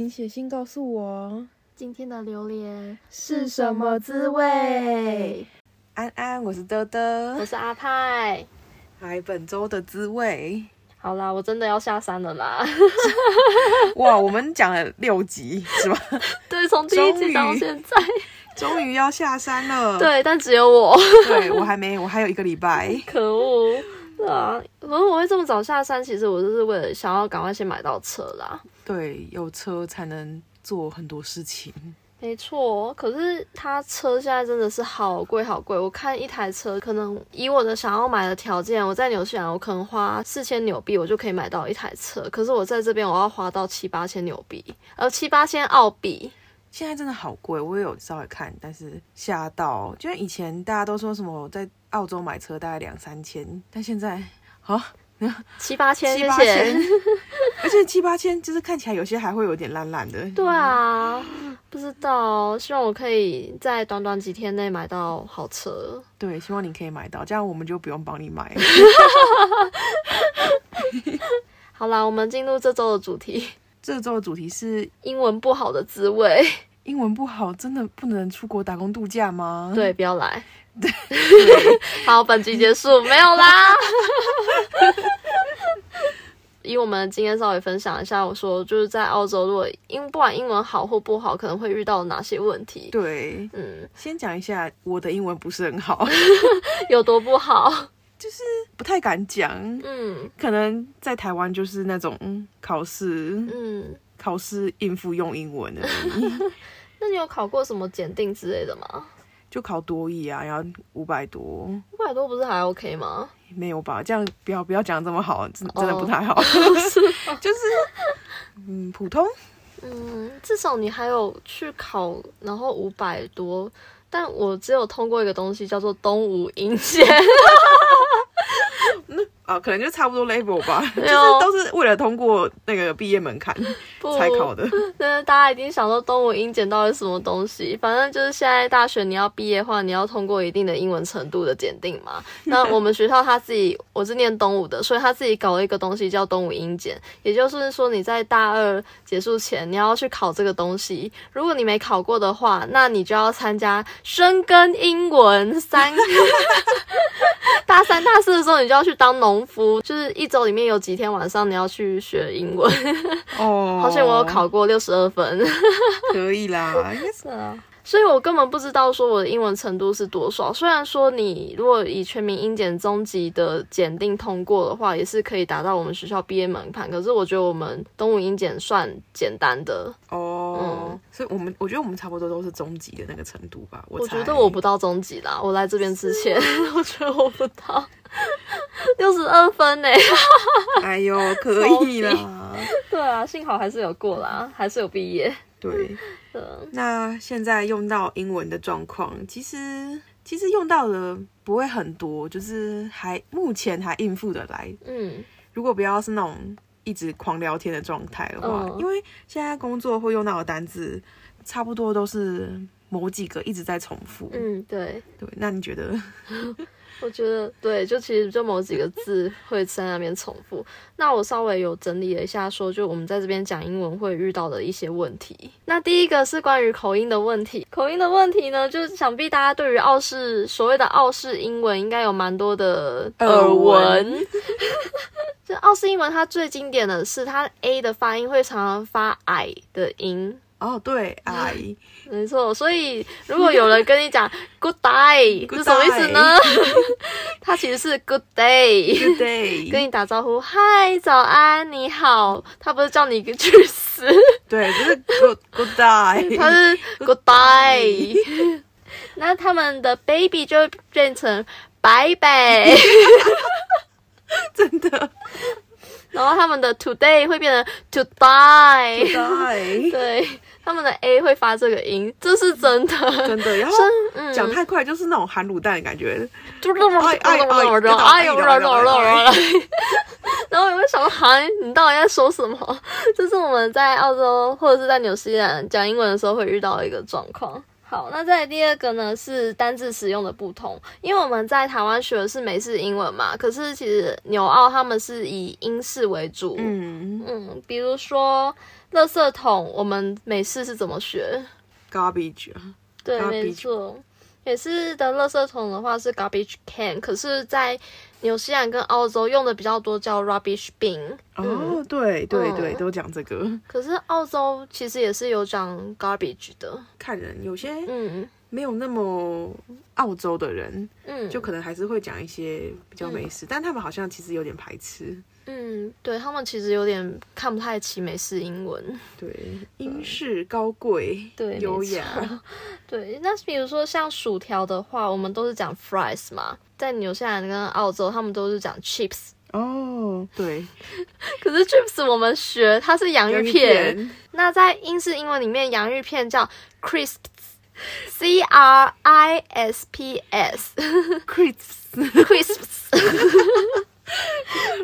请写信告诉我今天的榴莲是什么滋味。安安，我是德德我。是阿派。来，本周的滋味。好啦，我真的要下山了啦。哇，我们讲了六集是吧？对，从第一集到现在。终于要下山了。，对，但只有我。对我还没，我还有一个礼拜。可恶。对啊，可是我会这么早下山，其实我就是为了想要赶快先买到车啦。对，有车才能做很多事情。没错，可是它车现在真的是好贵好贵。我看一台车，可能以我的想要买的条件，我在纽西兰我可能花四千纽币，我就可以买到一台车。可是我在这边我要花到七八千纽币，呃，七八千澳币。现在真的好贵，我也有稍微看，但是吓到，就像以前大家都说什么在澳洲买车大概两三千，但现在啊七八千，七八千。，而且七八千就是看起来有些还会有点烂烂的。对啊，不知道，希望我可以在短短几天内买到好车。对，希望你可以买到，这样我们就不用帮你买。好啦，我们进入这周的主题：这周的主题是英文不好的滋味。英文不好，真的不能出国打工度假吗？对，不要来。对，好，本集结束，没有啦。以我们的经验稍微分享一下，我说就是在澳洲，如果英不管英文好或不好，可能会遇到哪些问题？对，嗯，先讲一下我的英文不是很好，有多不好？就是不太敢讲。嗯可能在台湾就是那种嗯考试，嗯，考试应付用英文的，那你有考过什么检定之类的吗？就考多艺啊，然后五百多，五百多不是还 OK 吗？没有吧？这样不要不要讲这么好，真真的哦不太好，就是嗯普通。嗯，至少你还有去考，然后五百多，但我只有通过一个东西叫做东吴音检。啊，可能就差不多 level 吧，就是都是为了通过那个毕业门槛才考的。但是大家一定想说东吴英检到底是什么东西？反正就是现在大学你要毕业的话，你要通过一定的英文程度的检定嘛。那我们学校他自己，我是念东吴的，所以他自己搞了一个东西叫东吴英检，也就是说你在大二结束前你要去考这个东西。如果你没考过的话，那你就要参加深耕英文三。大三、大四的时候，你就要去当农夫，就是一周里面有几天晚上你要去学英文。哦，好像我有考过六十二分。可以啦，应该是是啊，所以我根本不知道说我的英文程度是多少。虽然说你如果以全民英检中级的检定通过的话，也是可以达到我们学校毕业门槛。可是我觉得我们东吴英检算简单的，哦嗯，所以我们我觉得我们差不多都是中级的那个程度吧。我觉得我不到中级啦。我来这边之前，我觉得我不到六十二分呢。哎呦，可以啦。对啊，幸好还是有过啦，还是有毕业。对，嗯那现在用到英文的状况，其实其实用到的不会很多，就是还目前还应付的来。嗯如果不要是那种一直狂聊天的状态的话，嗯因为现在工作会用到的单字，差不多都是某几个一直在重复。嗯，对。对，那你觉得？我觉得对，就其实就某几个字会在那边重复。那我稍微有整理了一下说就我们在这边讲英文会遇到的一些问题。那第一个是关于口音的问题。口音的问题呢，就是想必大家对于澳式所谓的澳式英文应该有蛮多的耳耳闻闻。就澳式英文，它最经典的是它 a 的发音会常常发 i 的音。哦，对，哎，没错，所以如果有人跟你讲 good day 是什么意思呢？他其实是 good day。Good day，跟你打招呼，嗨，早安，你好。他不是叫你去死，对，就是 Good Good day，他是 goodbye。那他们的 baby 就会变成拜拜，真的然后他们的 today 会变成 to die。die，对，他们的 a 会发这个音，这是真的。真的。然后嗯，讲太快，就是那种含卤蛋的感觉。就是那么哎哎哎哎呦，哎哎 然后我会想，哈，你到底在说什么？这是我们在澳洲或者是在纽西兰讲英文的时候会遇到的一个状况。好，那再第二个呢是单字使用的不同，因为我们在台湾学的是美式英文嘛，可是其实纽澳他们是以英式为主。嗯嗯，比如说垃圾桶，我们美式是怎么学？，garbage 啊，对，Garbage 没错。也是的，垃圾桶的话是 garbage can，可是，在纽西兰跟澳洲用的比较多叫 rubbish bin。嗯，哦，对对对，嗯。都讲这个，可是澳洲其实也是有讲 garbage 的。看人有些嗯。没有那么澳洲的人，嗯，就可能还是会讲一些比较美式，但他们好像其实有点排斥。嗯，对他们其实有点看不太起美式英文。对，英式高贵，对，优雅，对，那比如说像薯条的话，我们都是讲 fries 嘛，在纽西兰跟澳洲，他们都是讲 chips。哦，对，可是 chips 我们学它是洋芋片，片那在英式英文里面，洋芋片叫 crisps，c r i s p s，crisps，crisps。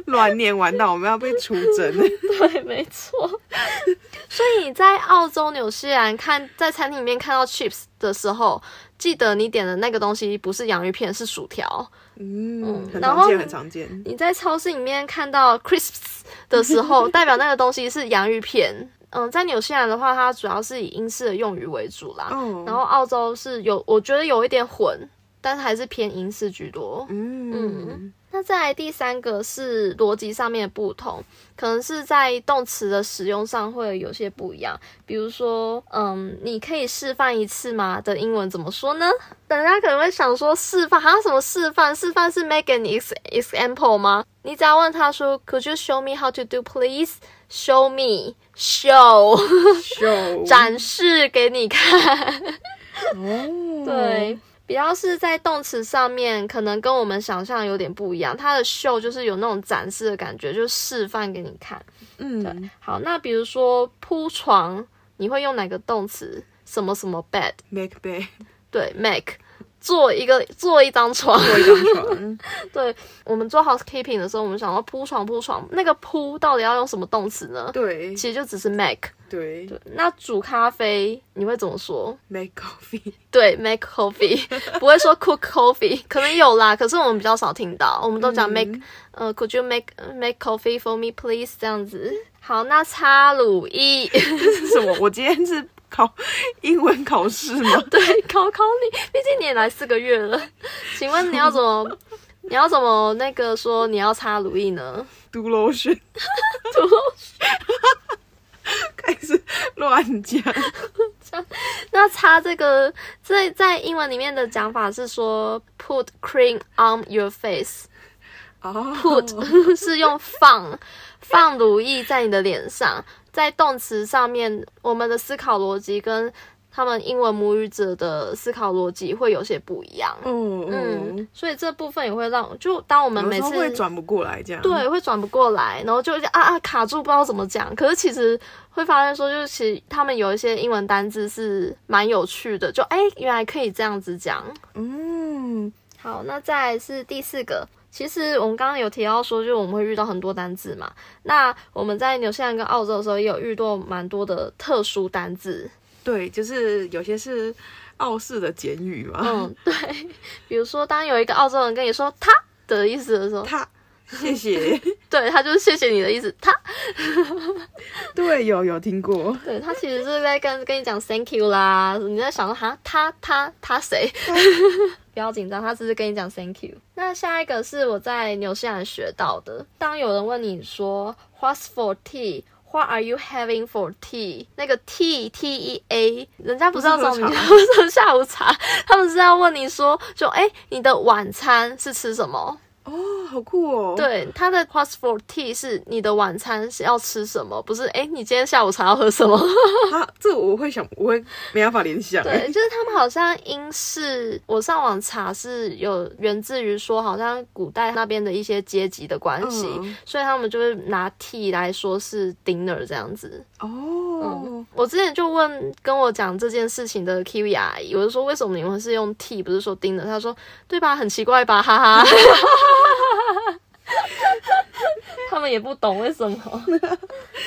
乱念完到，我们要被出征。对，没错。所以你在澳洲、纽西兰看在餐厅里面看到 chips 的时候，记得你点的那个东西不是洋芋片，是薯条。嗯，很常见，很常见。你在超市里面看到 crisps 的时候，代表那个东西是洋芋片。嗯，在纽西兰的话，它主要是以英式的用语为主啦。哦，然后澳洲是有，我觉得有一点混，但是还是偏英式居多。嗯，那再来第三个是逻辑上面的不同，可能是在动词的使用上会有些不一样。比如说，嗯，你可以示范一次吗？的英文怎么说呢？大家可能会想说示范，还有，什么示范？示范是 make an ex example 吗？你只要问他说，Could you show me how to do, please? Show me, show, show 展示给你看。哦，对，比较是在动词上面，可能跟我们想象有点不一样。它的秀就是有那种展示的感觉，就是示范给你看。嗯好，那比如说铺床，你会用哪个动词？什么什么 bed？，make bed，对，make。做一个做一张床，做一张床，对我们做 housekeeping 的时候，我们想要铺床铺床，那个铺到底要用什么动词呢？对其实就只是 make。对对，那煮咖啡你会怎么说？，make coffee，对，make coffee，不会说 cook coffee，可能有啦，可是我们比较少听到，我们都讲 make，、呃，could you make make coffee for me please 这样子。好，那擦乳液，是什么？我今天是考英文考试吗？对，考考你，毕竟你也来四个月了，请问你要怎么，你要怎么那个说你要擦乳液呢？do lotion，开始乱讲。那擦这个在在英文里面的讲法是说 put cream on your face。哦 put 是用放放乳液在你的脸上，在动词上面，我们的思考逻辑跟他们英文母语者的思考逻辑会有些不一样。嗯嗯嗯，，所以这部分也会让，就当我们每次会转不过来这样。对会转不过来，然后就啊啊卡住，不知道怎么讲。可是其实会发现说，就是其实他们有一些英文单字是蛮有趣的，就哎原来可以这样子讲。嗯，好，那再来是第四个。其实我们刚刚有提到说，就是我们会遇到很多单字嘛。那我们在纽西兰跟澳洲的时候，也有遇到蛮多的特殊单字。对，就是有些是澳式的简语嘛。嗯，对。比如说，当有一个澳洲人跟你说“他”的意思的时候，他，谢谢。对他就是谢谢你的意思。他，对，有有听过。对他其实是在跟跟你讲 “thank you” 啦。你在想说哈，他他他谁？不要紧张，他只是跟你讲 “thank you”。那下一个是我在纽西兰学到的。当有人问你说 “What's for tea”。What are you having for tea？那个 tea T E A，人家不是要找你 不是喝下午茶，他们是要问你说，就哎、你的晚餐是吃什么？哦，好酷哦。，对，他的 What's for tea 是你的晚餐是要吃什么，不是哎、你今天下午茶要喝什么？他这我会想，我会没办法联想。对，就是他们好像英式，我上网查是有源自于说，好像古代那边的一些阶级的关系，嗯所以他们就会拿 tea 来说是 dinner 这样子。哦，我之前就问跟我讲这件事情的 Kiwi 阿姨，我就说为什么你们是用 tea 不是说 dinner？她说对吧，很奇怪吧，哈哈。他们也不懂为什么。对，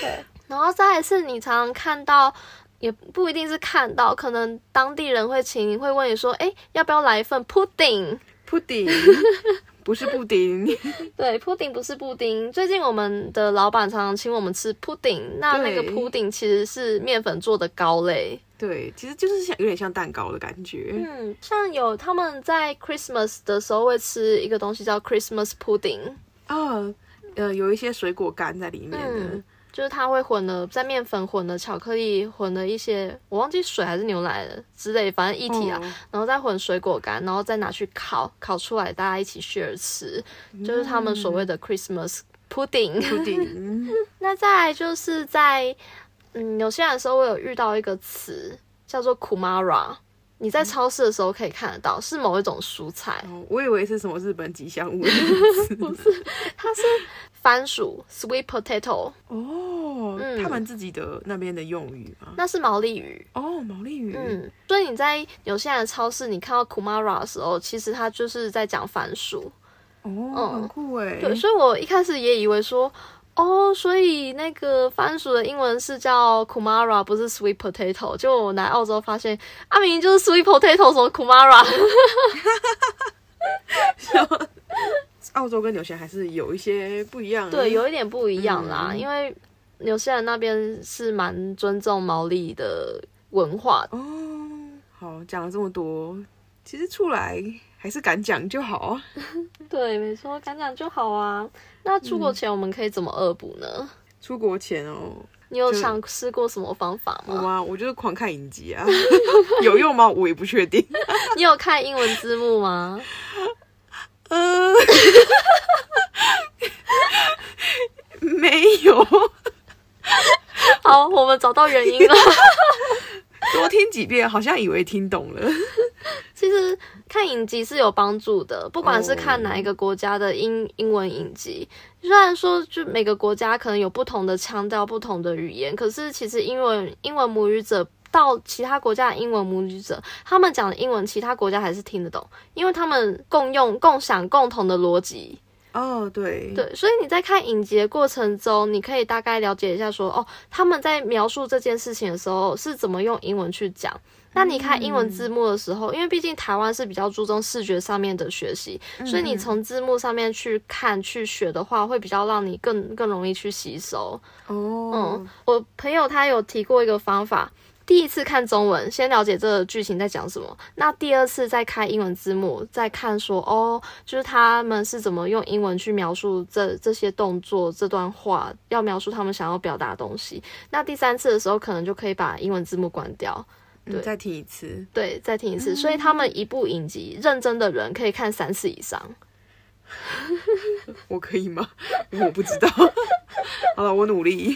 然后再一次你常常看到也不一定是看到，可能当地人会请你会问你说，哎，要不要来一份 pudding？布丁 不是布丁，对，pudding 不是布丁。最近我们的老板常常请我们吃 pudding，那那个对 pudding 其实是面粉做的糕类。对，其实就是像有点像蛋糕的感觉。嗯，像有他们在 Christmas 的时候会吃一个东西叫 Christmas pudding，啊，呃，有一些水果干在里面的嗯，就是它会混了在面粉混了巧克力，混了一些我忘记水还是牛奶了之类，反正一体啊，哦然后再混水果干，然后再拿去烤，烤出来大家一起 share 吃，就是他们所谓的 Christmas pudding。那再来就是在嗯纽西兰的时候，我有遇到一个词叫做 kumara，你在超市的时候可以看得到，是某一种蔬菜，哦我以为是什么日本吉祥物的名字 它是番薯 sweet potato，哦，嗯他们自己的那边的用语吗？那是毛利语。哦，毛利语，嗯，所以你在纽西兰的超市，你看到 kumara 的时候，其实它就是在讲番薯。哦，很酷哎，对，所以我一开始也以为说，哦，所以那个番薯的英文是叫 kumara，不是 sweet potato。就我来澳洲发现，阿，明明就是 sweet potato，什么 kumara？澳洲跟纽西兰还是有一些不一样。对，有一点不一样啦，嗯因为纽西兰那边是蛮尊重毛利的文化的。哦，好，讲了这么多，其实出来还是敢讲就好啊。对，没错，敢讲就好啊。那出国前我们可以怎么恶补呢？出国前哦，你有就尝试过什么方法吗？我啊？我就是狂看影集啊，有用吗？我也不确定。你有看英文字幕吗？呃，没有，好，我们找到原因了。多听几遍，好像以为听懂了。其实看影集是有帮助的，不管是看哪一个国家的英英文影集，虽然说就每个国家可能有不同的腔调、不同的语言，可是其实英文英文母语者。到其他国家的英文母语者，他们讲的英文，其他国家还是听得懂，因为他们共用、共享共同的逻辑。哦，对，对，所以你在看影集的过程中，你可以大概了解一下说，哦，他们在描述这件事情的时候是怎么用英文去讲。那你看英文字幕的时候，因为毕竟台湾是比较注重视觉上面的学习，所以你从字幕上面去看去学的话，会比较让你更更容易去吸收。哦嗯，，我朋友他有提过一个方法。第一次看中文，先了解这个剧情在讲什么。那第二次再开英文字幕，再看说哦，就是他们是怎么用英文去描述这这些动作、这段话，要描述他们想要表达的东西。那第三次的时候，可能就可以把英文字幕关掉，对你再听一次。对，再听一次。所以他们一部影集，认真的人可以看三次以上。我可以吗？我不知道。好了，我努力。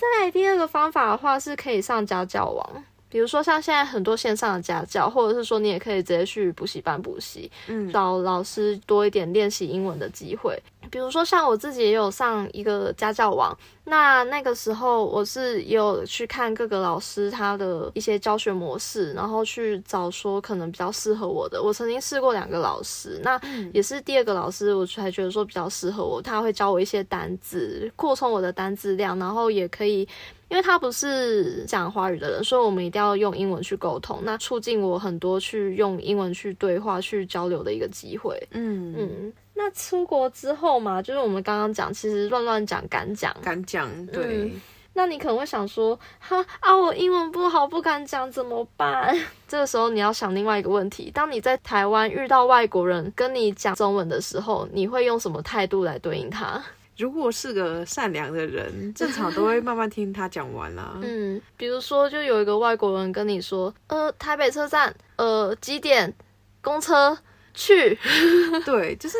再来第二个方法的话，是可以上家教网，比如说像现在很多线上的家教，或者是说你也可以直接去补习班补习，嗯，找老师多一点练习英文的机会。比如说像我自己也有上一个家教网，那那个时候我是也有去看各个老师他的一些教学模式，然后去找说可能比较适合我的。我曾经试过两个老师，那也是第二个老师，我才觉得说比较适合我，他会教我一些单字，扩充我的单字量，然后也可以。因为他不是讲华语的人，所以我们一定要用英文去沟通，那促进我很多去用英文去对话、去交流的一个机会。嗯，嗯，那出国之后嘛，就是我们刚刚讲，其实乱乱讲、敢讲。敢讲，对，那你可能会想说，哈啊，我英文不好，不敢讲，怎么办？这个时候你要想另外一个问题：当你在台湾遇到外国人跟你讲中文的时候，你会用什么态度来对应他？如果是个善良的人，正常都会慢慢听他讲完啦。嗯，比如说，就有一个外国人跟你说，呃，台北车站，呃，几点？公车去。对，就是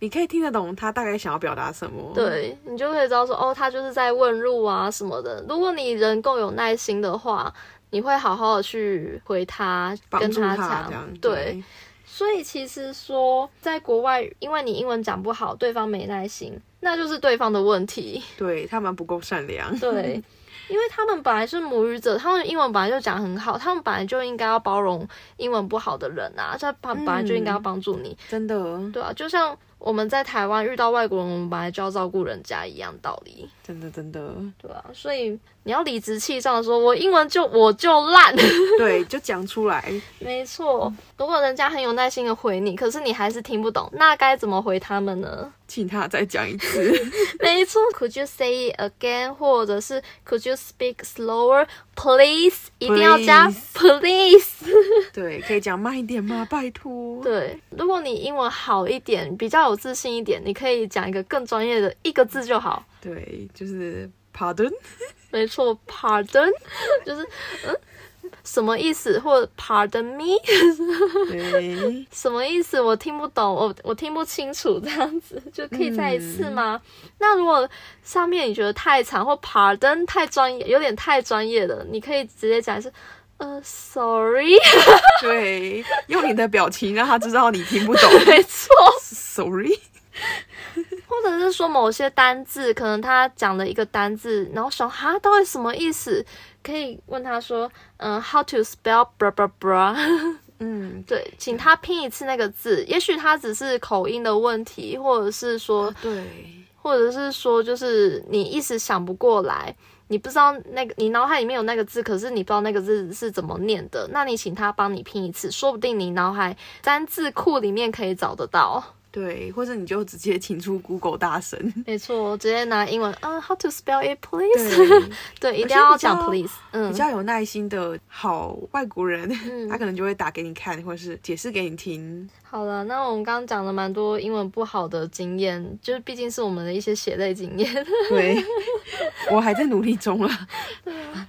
你可以听得懂他大概想要表达什么。，对你就可以知道说，哦，他就是在问路啊什么的。如果你人够有耐心的话，你会好好的去回他，跟他讲。对，，所以其实说，在国外，因为你英文讲不好，对方没耐心，那就是对方的问题。对他们不够善良。对，因为他们本来是母语者，他们英文本来就讲很好，他们本来就应该要包容英文不好的人啊，这他本来就应该要帮助你。真的，对啊，就像我们在台湾遇到外国人，我们本来就要照顾人家一样道理，真的真的，对啊，所以你要理直气壮的说，我英文就我就烂，对，就讲出来。没错。如果人家很有耐心的回你，可是你还是听不懂，那该怎么回他们呢？请他再讲一次。没错，Could you say it again？或者是 Could you speak slower，please？一定要加 please。对，可以讲慢一点吗？拜托。对，如果你英文好一点，比较有自信一点，你可以讲一个更专业的一个字就好。对，就是 pardon。没错，pardon，就是嗯。什么意思？或者 Pardon me？什么意思？我听不懂，我我听不清楚，这样子就可以再一次吗？那如果上面你觉得太长，或 Pardon 太专业，有点太专业了，你可以直接讲是呃，Sorry。对，用你的表情让他知道你听不懂。没错，Sorry。或者是说某些单字，可能他讲了一个单字，然后想哈，到底什么意思？可以问他说，嗯，How to spell bra bra bra？嗯，对，请他拼一次那个字。也许他只是口音的问题，或者是说，对，或者是说，就是你一时想不过来，你不知道那个，你脑海里面有那个字，可是你不知道那个字是怎么念的。那你请他帮你拼一次，说不定你脑海单字库里面可以找得到。对，或者你就直接请出 Google 大神。没错，直接拿英文，嗯，How to spell it, please？对，一定要讲 please。嗯，比较有耐心的好外国人，他可能就会打给你看，或者是解释给你听。好了，那我们刚刚讲了蛮多英文不好的经验，就是毕竟是我们的一些血泪经验。对，我还在努力中了。对啊，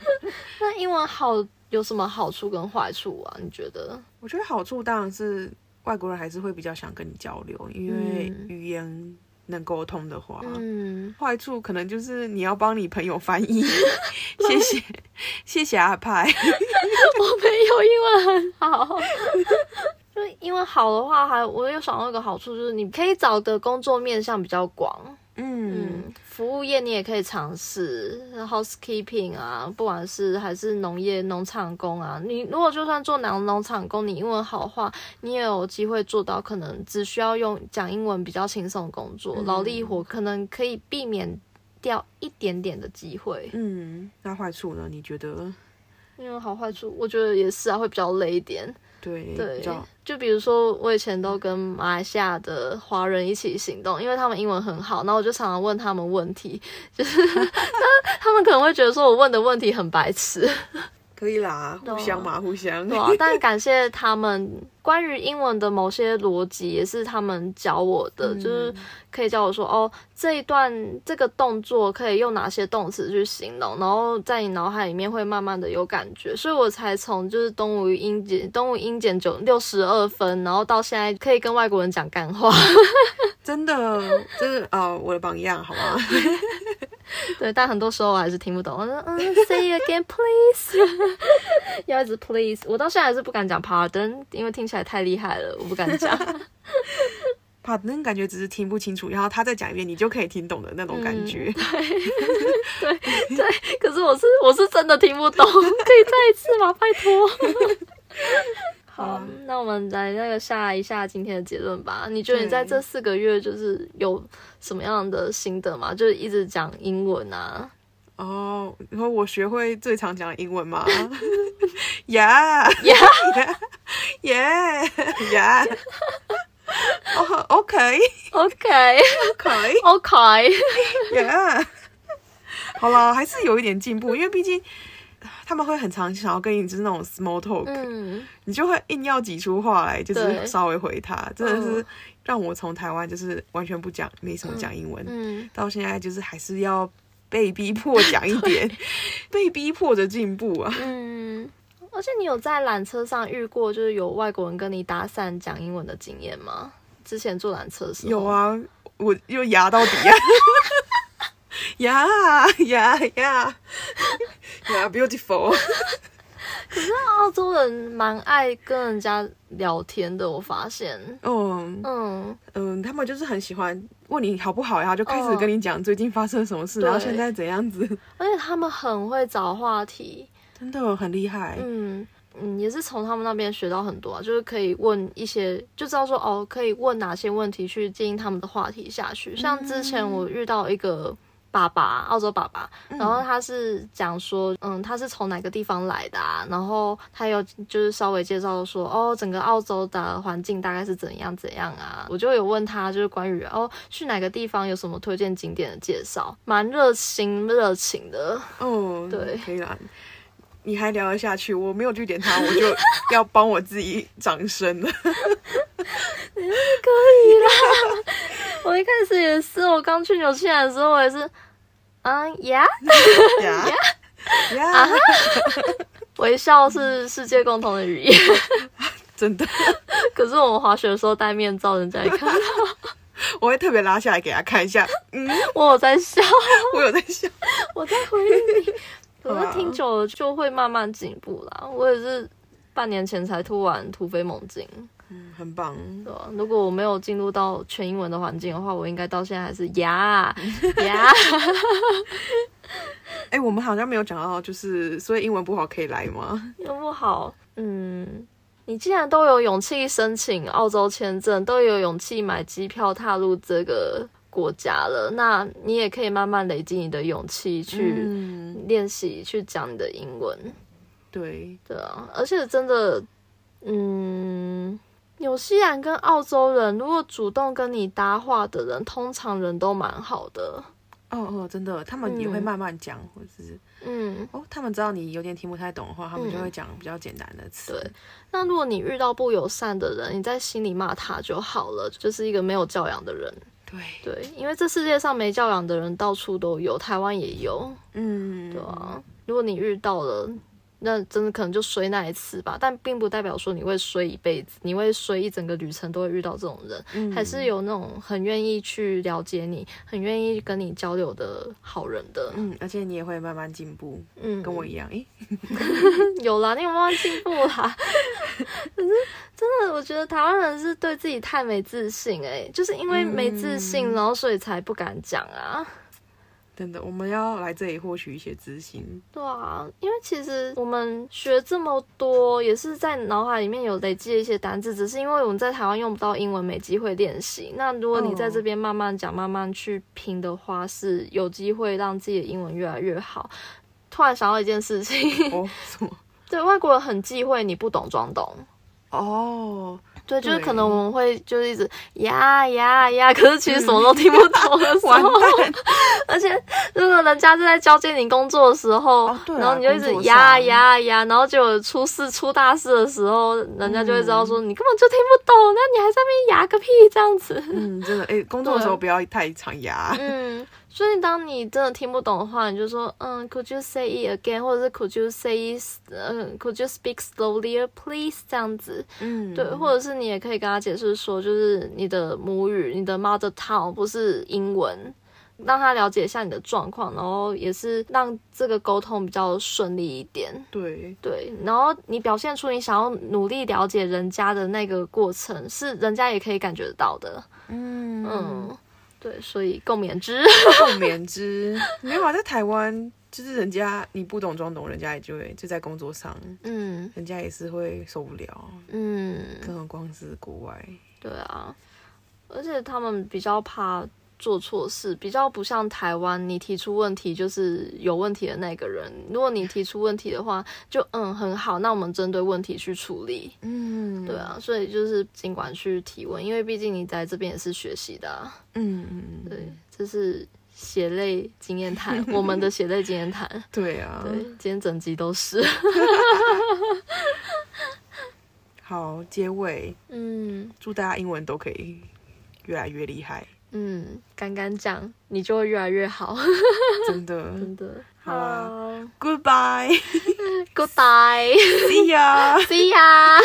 那英文好有什么好处跟坏处啊？你觉得？我觉得好处当然是。外国人还是会比较想跟你交流，因为语言能沟通的话。嗯，坏处可能就是你要帮你朋友翻译。谢谢，谢谢阿派。我朋友英文很好，就英文好的话，还我有想到一个好处，就是你可以找的工作面向比较广。嗯，服务业你也可以尝试，housekeeping 啊，不管是还是农业农场工啊，你如果就算做农农场工，你英文好的话，你也有机会做到，可能只需要用讲英文比较轻松的工作，劳力活可能可以避免掉一点点的机会。嗯，那坏处呢？你觉得？因为好坏处，我觉得也是啊，会比较累一点。对对，就比如说我以前都跟马来西亚的华人一起行动，因为他们英文很好，那我就常常问他们问题，就是他们可能会觉得说我问的问题很白痴。可以啦，互相嘛，互相。对啊，但感谢他们关于英文的某些逻辑，也是他们教我的，就是可以教我说，哦，这一段这个动作可以用哪些动词去形容，然后在你脑海里面会慢慢的有感觉，所以我才从就是东吴英检，东吴英检九六十二分，然后到现在可以跟外国人讲干话，真的，这是啊我的榜样，好吗？对，但很多时候我还是听不懂。我说，嗯，Say again, please。要一直 please，我到现在还是不敢讲 pardon，因为听起来太厉害了，我不敢讲。pardon 感觉只是听不清楚，然后他再讲一遍，你就可以听懂的那种感觉。对对对，可是我是我是真的听不懂，可以再一次吗？拜托。好，那我们来那个下一下今天的结论吧。你觉得你在这四个月就是有什么样的心得吗？就是一直讲英文啊。哦，然后我学会最常讲英文吗？Yeah，Yeah，Yeah，Yeah。哦，OK，OK，OK，Yeah。好了，还是有一点进步，因为毕竟。他们会很常想要跟你就是那种 small talk，你就会硬要挤出话来，就是稍微回他，真的是让我从台湾就是完全不讲，没什么讲英文，到现在就是还是要被逼迫讲一点，被逼迫着进步啊。嗯，而且你有在缆车上遇过就是有外国人跟你搭讪讲英文的经验吗？之前坐缆车时有啊，我又牙到底啊。呀呀呀 呀！Beautiful。可是澳洲人蛮爱跟人家聊天的，我发现。嗯嗯嗯，他们就是很喜欢问你好不好呀，就开始跟你讲最近发生什么事，然后现在怎样子。而且他们很会找话题，真的很厉害。嗯，嗯，也是从他们那边学到很多啊，就是可以问一些，就知道说哦，可以问哪些问题去经营他们的话题下去。像之前我遇到一个。爸爸，澳洲爸爸，然后他是讲说，嗯，他是从哪个地方来的啊？然后他有就是稍微介绍说，哦，整个澳洲的环境大概是怎样怎样啊？我就有问他，就是关于哦，去哪个地方有什么推荐景点的介绍，蛮热心热情的。哦，对，可以啦，你还聊得下去？我没有据点他，我就要帮我自己掌声了。你 可以啦。我一开始也是，我刚去纽西兰的时候，我也是，嗯 呀？呀？呀，微笑是世界共同的语言，真的。可是我们滑雪的时候戴面罩，人家一看，我会特别拉下来给他看一下。嗯，我有在笑，我有在笑，我在回应你。可是听久了就会慢慢进步啦。我也是半年前才突然突飞猛进。嗯，很棒。对啊，如果我没有进入到全英文的环境的话，我应该到现在还是呀 呀。哎，我们好像没有讲到，就是所以英文不好可以来吗？英文不好，嗯，你既然都有勇气申请澳洲签证，都有勇气买机票踏入这个国家了，那你也可以慢慢累积你的勇气去练习去讲你的英文。对，对啊，而且真的，嗯。纽西兰跟澳洲人，如果主动跟你搭话的人，通常人都蛮好的。哦哦，真的，他们也会慢慢讲，或者是嗯，哦，他们知道你有点听不太懂的话，他们就会讲比较简单的词。对，那如果你遇到不友善的人，你在心里骂他就好了，就是一个没有教养的人。对对，因为这世界上没教养的人到处都有，台湾也有。嗯，对啊，如果你遇到了。那真的可能就衰那一次吧，但并不代表说你会衰一辈子，你会衰一整个旅程都会遇到这种人，还是有那种很愿意去了解你、很愿意跟你交流的好人的。嗯，而且你也会慢慢进步。嗯，跟我一样。诶，有啦，你有慢慢进步啦。可是真的，我觉得台湾人是对自己太没自信，诶，就是因为没自信，然后所以才不敢讲啊。真的，我们要来这里获取一些资讯。对啊，因为其实我们学这么多，也是在脑海里面有累积一些单字，只是因为我们在台湾用不到英文，没机会练习。那如果你在这边慢慢讲、慢慢去拼的话，是有机会让自己的英文越来越好。突然想到一件事情，哦，什么？对，外国人很忌讳你不懂装懂。哦。对，就是可能我们会就是一直呀呀呀，可是其实什么都听不懂的时 候，而且如果人家是在交接你工作的时候，然后你就一直呀呀呀，然后就出事出大事的时候，人家就会知道说你根本就听不懂，那你还在那边呀个屁这样子。嗯，真的，哎，工作的时候不要太常呀。嗯。所以，当你真的听不懂的话，你就说，嗯，Could you say it again？或者是 Could you say，嗯，Could you speak slowly, please？这样子，嗯，对，或者是你也可以跟他解释说，就是你的母语，你的 mother tongue 不是英文，让他了解一下你的状况，然后也是让这个沟通比较顺利一点。对对，然后你表现出你想要努力了解人家的那个过程，是人家也可以感觉得到的。嗯嗯。对，所以共勉之，共勉之。没有啊，在台湾，就是人家你不懂装懂，人家也就会就在工作上，嗯，人家也是会受不了，嗯，更何况是国外。对啊，而且他们比较怕。做错事比较不像台湾，你提出问题就是有问题的那个人。如果你提出问题的话，就嗯很好，那我们针对问题去处理。嗯，对啊，所以就是尽管去提问，因为毕竟你在这边也是学习的。嗯嗯嗯，对，这是血泪经验谈，我们的血泪经验谈。对啊，对，今天整集都是。好，结尾，嗯，祝大家英文都可以越来越厉害。嗯，敢敢讲，你就会越来越好。真的，真的。好了，Goodbye，Goodbye，See ya，See ya。